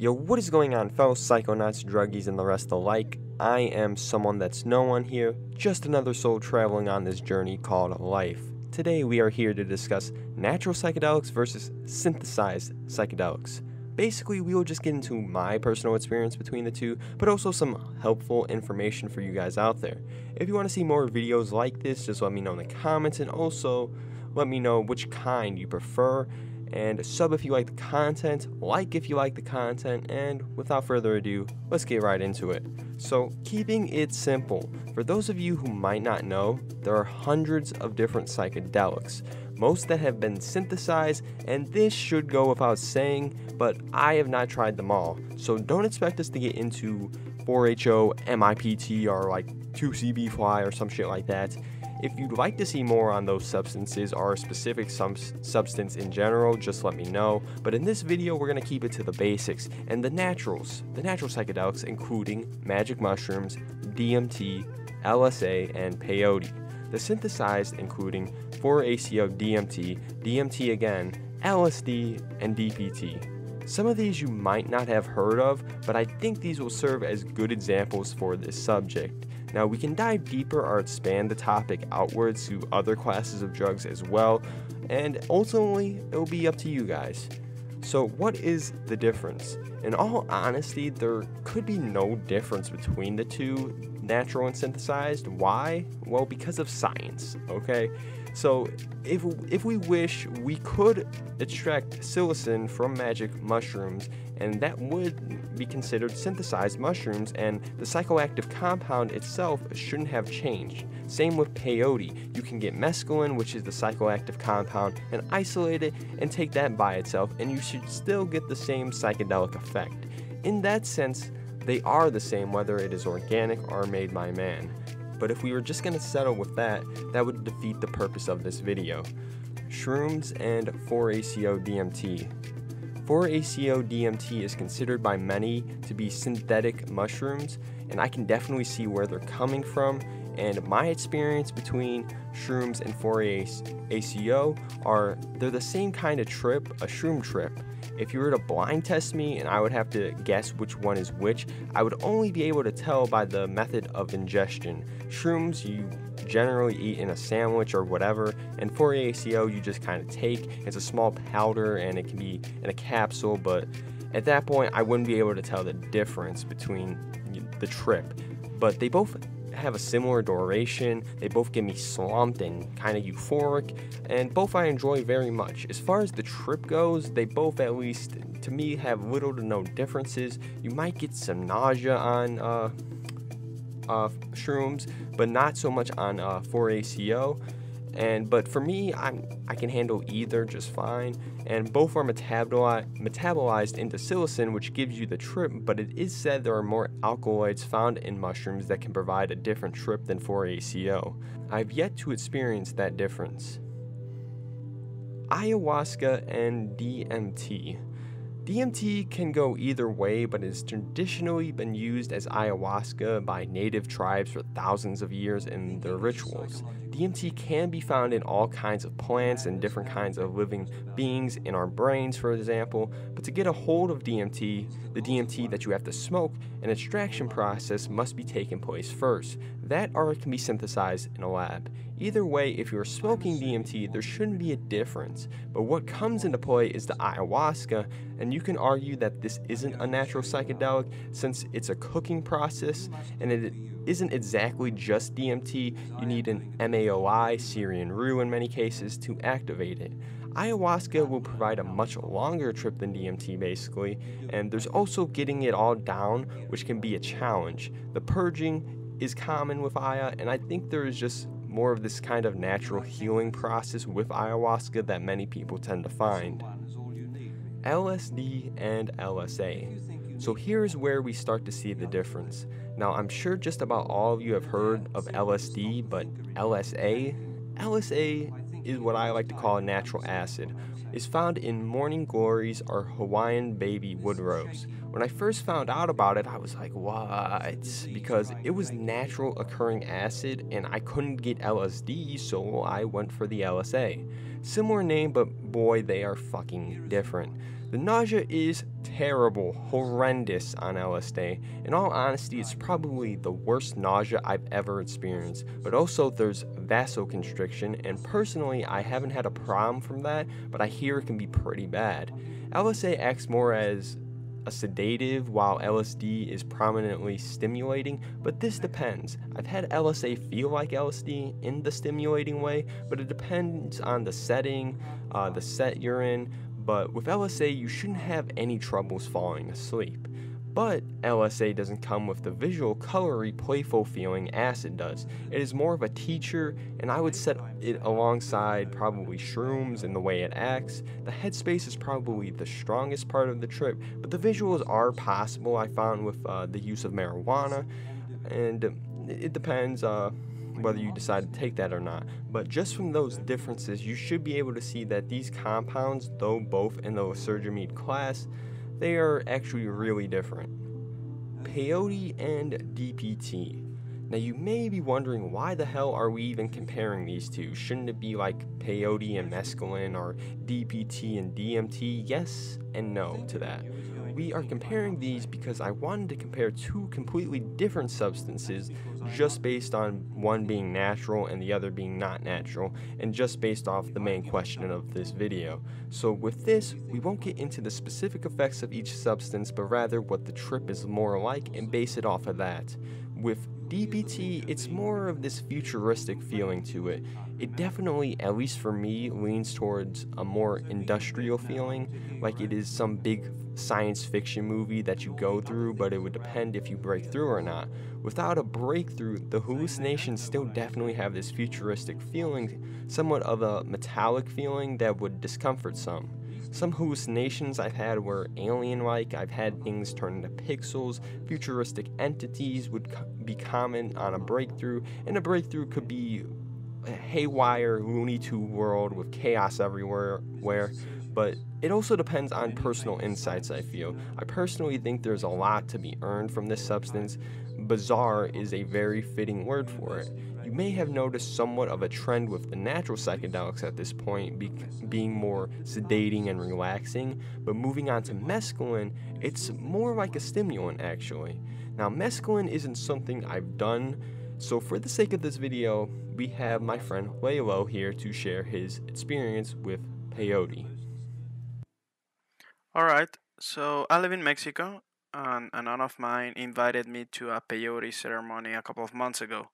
Yo, what is going on, fellow psychonauts, druggies, and the rest alike? I am someone that's no one here, just another soul traveling on this journey called life. Today, we are here to discuss natural psychedelics versus synthesized psychedelics. Basically, we will just get into my personal experience between the two, but also some helpful information for you guys out there. If you want to see more videos like this, just let me know in the comments and also let me know which kind you prefer and sub if you like the content, like if you like the content, and without further ado, let's get right into it. So, keeping it simple, for those of you who might not know, there are hundreds of different psychedelics, most that have been synthesized, and this should go without saying, but I have not tried them all, so don't expect us to get into 4HO, MIPT, or like 2CB fly or some shit like that. If you'd like to see more on those substances or a specific sub- substance in general, just let me know. But in this video, we're going to keep it to the basics and the naturals, the natural psychedelics, including magic mushrooms, DMT, LSA, and peyote. The synthesized, including 4-ACO DMT, DMT again, LSD, and DPT. Some of these you might not have heard of, but I think these will serve as good examples for this subject. Now, we can dive deeper or expand the topic outwards to other classes of drugs as well, and ultimately, it'll be up to you guys. So, what is the difference? In all honesty, there could be no difference between the two, natural and synthesized. Why? Well, because of science, okay? So, if, if we wish, we could extract psilocin from magic mushrooms, and that would be considered synthesized mushrooms, and the psychoactive compound itself shouldn't have changed. Same with peyote. You can get mescaline, which is the psychoactive compound, and isolate it and take that by itself, and you should still get the same psychedelic effect. In that sense, they are the same whether it is organic or made by man but if we were just going to settle with that, that would defeat the purpose of this video. Shrooms and 4-ACO DMT. 4-ACO DMT is considered by many to be synthetic mushrooms, and I can definitely see where they're coming from. And my experience between shrooms and 4-ACO are they're the same kind of trip, a shroom trip. If you were to blind test me and I would have to guess which one is which, I would only be able to tell by the method of ingestion. Shrooms you generally eat in a sandwich or whatever, and 4-ACO you just kind of take. It's a small powder and it can be in a capsule, but at that point I wouldn't be able to tell the difference between the trip. But they both have a similar duration. They both get me slumped and kind of euphoric, and both I enjoy very much. As far as the trip goes, they both, at least to me, have little to no differences. You might get some nausea on uh, uh, shrooms, but not so much on uh, 4-ACO. And but for me, I'm I can handle either just fine. And both are metaboli- metabolized into psilocin, which gives you the trip. But it is said there are more alkaloids found in mushrooms that can provide a different trip than 4-ACO. I've yet to experience that difference. Ayahuasca and DMT. DMT can go either way, but has traditionally been used as ayahuasca by native tribes for thousands of years in their rituals. DMT can be found in all kinds of plants and different kinds of living beings in our brains, for example. But to get a hold of DMT, the DMT that you have to smoke, an extraction process must be taking place first. That art can be synthesized in a lab. Either way, if you're smoking DMT, there shouldn't be a difference. But what comes into play is the ayahuasca, and you can argue that this isn't a natural psychedelic since it's a cooking process and it isn't exactly just DMT. You need an MAOI, Syrian rue in many cases, to activate it. Ayahuasca will provide a much longer trip than DMT basically, and there's also getting it all down, which can be a challenge. The purging is common with Aya, and I think there is just more of this kind of natural healing process with ayahuasca that many people tend to find. LSD and LSA. So here's where we start to see the difference. Now, I'm sure just about all of you have heard of LSD, but LSA? LSA is what I like to call a natural acid. Is found in morning glories or Hawaiian baby wood rose. When I first found out about it, I was like, what? Because it was natural occurring acid and I couldn't get LSD, so I went for the LSA. Similar name, but boy, they are fucking different. The nausea is terrible, horrendous on LSD. In all honesty, it's probably the worst nausea I've ever experienced. But also, there's vasoconstriction, and personally, I haven't had a problem from that, but I hear it can be pretty bad. LSA acts more as a sedative while LSD is prominently stimulating, but this depends. I've had LSA feel like LSD in the stimulating way, but it depends on the setting, uh, the set you're in, but with LSA, you shouldn't have any troubles falling asleep. But LSA doesn't come with the visual, colory, playful feeling acid does. It is more of a teacher, and I would set it alongside probably shrooms in the way it acts. The headspace is probably the strongest part of the trip, but the visuals are possible, I found, with uh, the use of marijuana, and it depends. Uh, whether you decide to take that or not. But just from those differences, you should be able to see that these compounds, though both in the lysergamide class, they are actually really different. Peyote and DPT. Now you may be wondering why the hell are we even comparing these two? Shouldn't it be like peyote and mescaline or DPT and DMT? Yes and no to that. We are comparing these because I wanted to compare two completely different substances just based on one being natural and the other being not natural, and just based off the main question of this video. So, with this, we won't get into the specific effects of each substance, but rather what the trip is more like and base it off of that. With DPT, it's more of this futuristic feeling to it. It definitely, at least for me, leans towards a more industrial feeling, like it is some big science fiction movie that you go through, but it would depend if you break through or not. Without a breakthrough, the hallucinations still definitely have this futuristic feeling, somewhat of a metallic feeling that would discomfort some. Some hallucinations I've had were alien like. I've had things turn into pixels. Futuristic entities would co- be common on a breakthrough, and a breakthrough could be a haywire Looney Tune world with chaos everywhere. Where, but it also depends on personal insights, I feel. I personally think there's a lot to be earned from this substance. Bizarre is a very fitting word for it. You may have noticed somewhat of a trend with the natural psychedelics at this point be- being more sedating and relaxing, but moving on to mescaline, it's more like a stimulant actually. Now, mescaline isn't something I've done, so for the sake of this video, we have my friend Lalo here to share his experience with peyote. Alright, so I live in Mexico, and an aunt of mine invited me to a peyote ceremony a couple of months ago.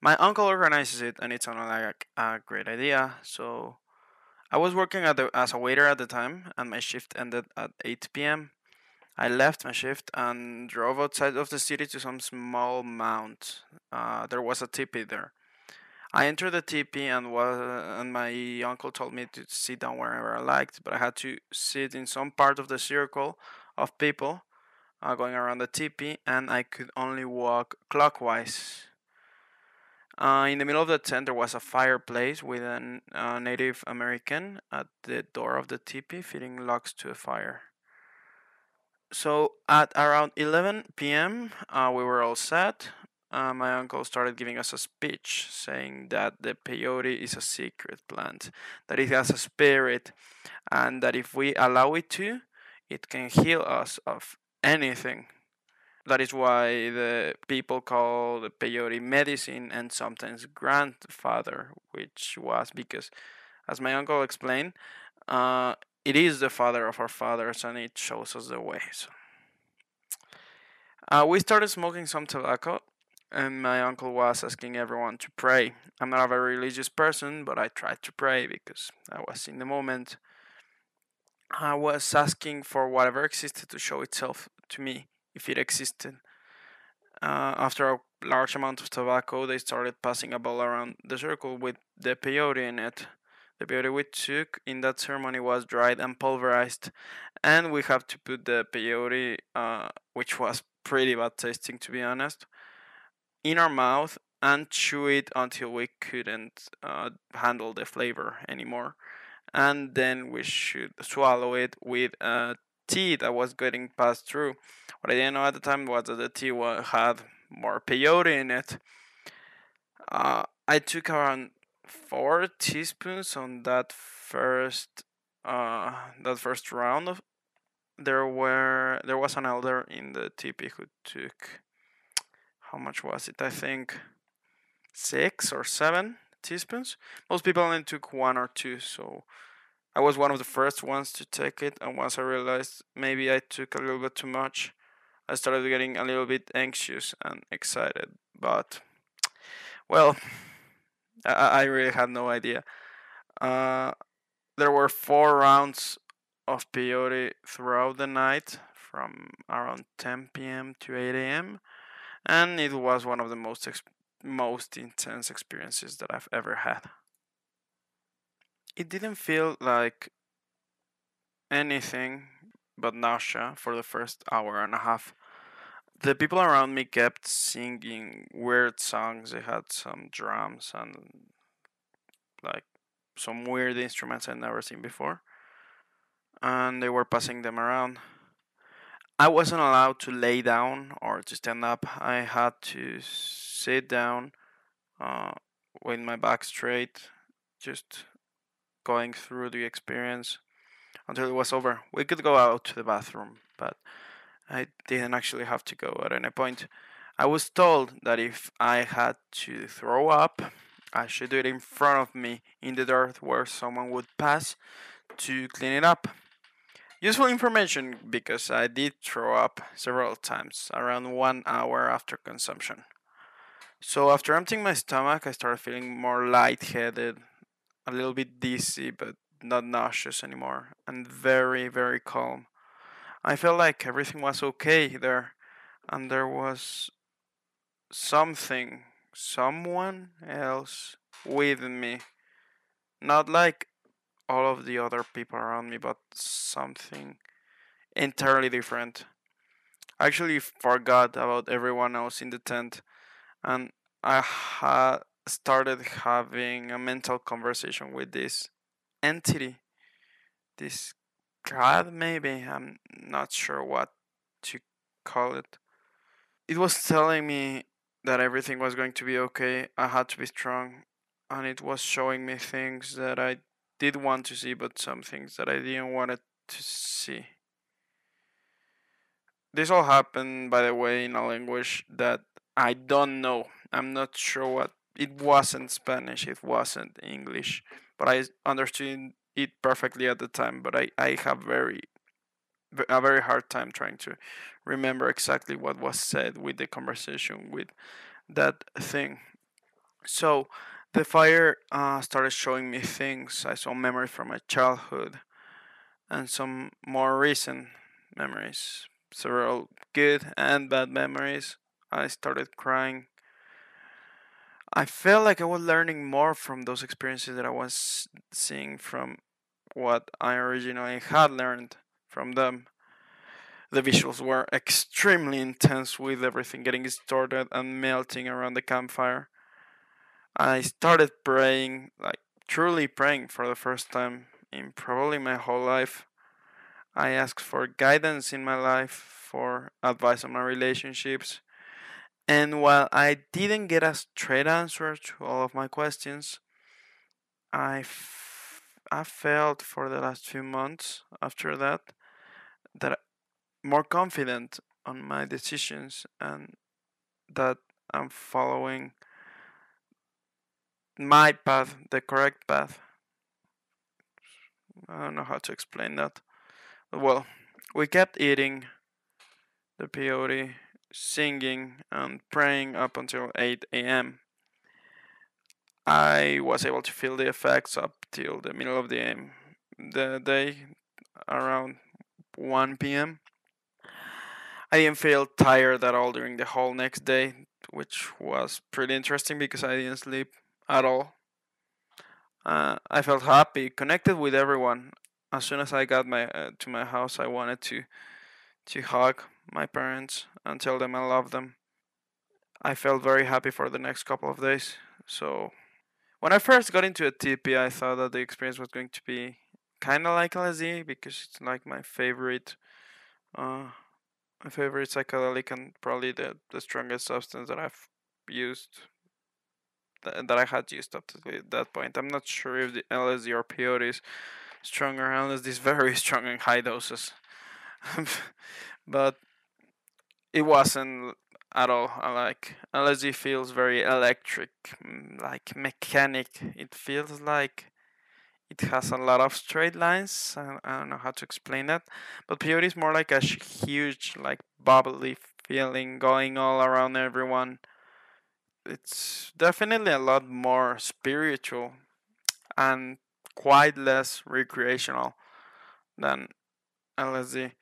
My uncle organizes it and it sounded like a great idea so i was working the, as a waiter at the time and my shift ended at 8 p.m i left my shift and drove outside of the city to some small mount. Uh, there was a teepee there. I entered the teepee and was and my uncle told me to sit down wherever i liked but i had to sit in some part of the circle of people uh, going around the teepee and i could only walk clockwise uh, in the middle of the tent, there was a fireplace with a uh, Native American at the door of the teepee feeding logs to a fire. So at around 11 p.m., uh, we were all set. Uh, my uncle started giving us a speech saying that the peyote is a secret plant, that it has a spirit, and that if we allow it to, it can heal us of anything that is why the people call the peyote medicine and sometimes grandfather, which was because, as my uncle explained, uh, it is the father of our fathers and it shows us the way. So. Uh, we started smoking some tobacco, and my uncle was asking everyone to pray. I'm not a very religious person, but I tried to pray because I was in the moment. I was asking for whatever existed to show itself to me if it existed. Uh, after a large amount of tobacco, they started passing a ball around the circle with the peyote in it. The peyote we took in that ceremony was dried and pulverized, and we have to put the peyote, uh, which was pretty bad tasting to be honest, in our mouth and chew it until we couldn't uh, handle the flavor anymore. And then we should swallow it with a tea that was getting passed through. What I didn't know at the time was that the tea had more peyote in it. Uh, I took around four teaspoons on that first uh, that first round of there were there was an elder in the teepee who took how much was it? I think six or seven teaspoons. Most people only took one or two, so I was one of the first ones to take it. And once I realized maybe I took a little bit too much, I started getting a little bit anxious and excited. But well, I, I really had no idea. Uh, there were four rounds of peyote throughout the night from around 10 p.m. to 8 a.m. and it was one of the most most intense experiences that I've ever had. It didn't feel like anything but nausea for the first hour and a half. The people around me kept singing weird songs. They had some drums and like some weird instruments I'd never seen before. And they were passing them around. I wasn't allowed to lay down or to stand up. I had to sit down uh, with my back straight, just going through the experience until it was over. We could go out to the bathroom, but I didn't actually have to go at any point. I was told that if I had to throw up, I should do it in front of me in the dirt where someone would pass to clean it up. Useful information because I did throw up several times around one hour after consumption. So after emptying my stomach, I started feeling more lightheaded, a little bit dizzy, but not nauseous anymore, and very, very calm. I felt like everything was okay there, and there was something, someone else with me. Not like all of the other people around me, but something entirely different. I actually forgot about everyone else in the tent, and I had started having a mental conversation with this entity, this god, maybe. I'm not sure what to call it. It was telling me that everything was going to be okay. I had to be strong, and it was showing me things that I did want to see, but some things that I didn't want to see. This all happened, by the way, in a language that I don't know. I'm not sure what it wasn't Spanish, it wasn't English, but I understood it perfectly at the time. But I, I have very a very hard time trying to remember exactly what was said with the conversation with that thing. So the fire uh, started showing me things. I saw memories from my childhood and some more recent memories, several good and bad memories. I started crying. I felt like I was learning more from those experiences that I was seeing from what I originally had learned from them. The visuals were extremely intense with everything getting distorted and melting around the campfire. I started praying, like truly praying for the first time in probably my whole life. I asked for guidance in my life, for advice on my relationships, and while I didn't get a straight answer to all of my questions, I, f- I felt for the last few months after that that more confident on my decisions and that I'm following my path, the correct path. I don't know how to explain that. Well, we kept eating the peyote singing and praying up until 8 a.m. I was able to feel the effects up till the middle of the, the day around 1 p.m. I didn't feel tired at all during the whole next day, which was pretty interesting because I didn't sleep at all. Uh, I felt happy, connected with everyone. As soon as I got my uh, to my house, I wanted to to hug my parents and tell them I love them. I felt very happy for the next couple of days. So, when I first got into a teepee, I thought that the experience was going to be kind of like LSD because it's like my favorite, uh, my favorite psychedelic and probably the the strongest substance that I've used. That, that I had used up to that point. I'm not sure if the LSD or peyote is stronger, unless it's very strong in high doses. but it wasn't at all. Like LSD feels very electric, mm, like mechanic. It feels like it has a lot of straight lines. I, I don't know how to explain that, but peyote is more like a huge, like bubbly feeling going all around everyone. It's definitely a lot more spiritual and quite less recreational than LSD.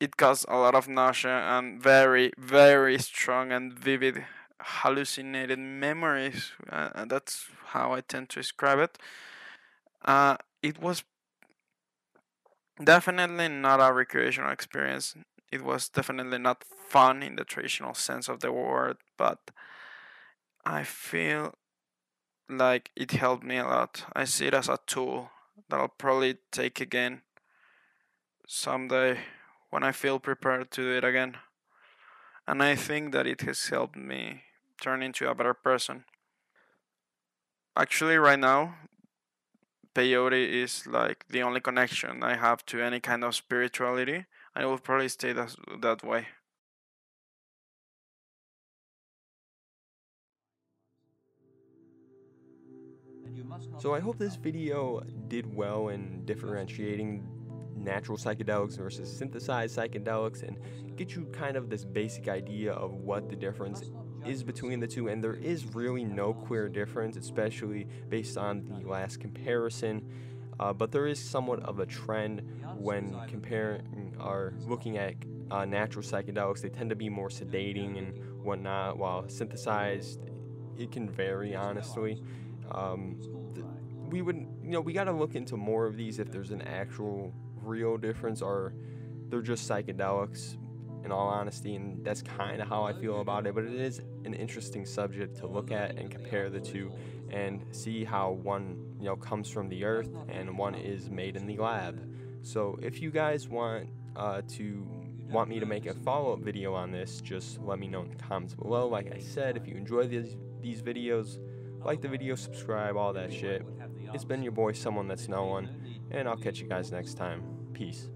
It caused a lot of nausea and very, very strong and vivid hallucinated memories. Uh, that's how I tend to describe it. Uh, it was definitely not a recreational experience. It was definitely not fun in the traditional sense of the word, but I feel like it helped me a lot. I see it as a tool that I'll probably take again someday when I feel prepared to do it again. And I think that it has helped me turn into a better person. Actually, right now, peyote is like the only connection I have to any kind of spirituality, and it will probably stay that, that way. So I hope this video did well in differentiating natural psychedelics versus synthesized psychedelics and get you kind of this basic idea of what the difference is between the two. And there is really no clear difference especially based on the last comparison. Uh, but there is somewhat of a trend when comparing or looking at uh, natural psychedelics they tend to be more sedating and whatnot while synthesized it can vary honestly. Um, we would you know we got to look into more of these if there's an actual real difference or they're just psychedelics in all honesty and that's kind of how i feel about it but it is an interesting subject to look at and compare the two and see how one you know comes from the earth and one is made in the lab. So if you guys want uh, to want me to make a follow-up video on this just let me know in the comments below. Like i said if you enjoy these these videos like the video subscribe all that shit. It's been your boy someone that's no one and i'll catch you guys next time Peace.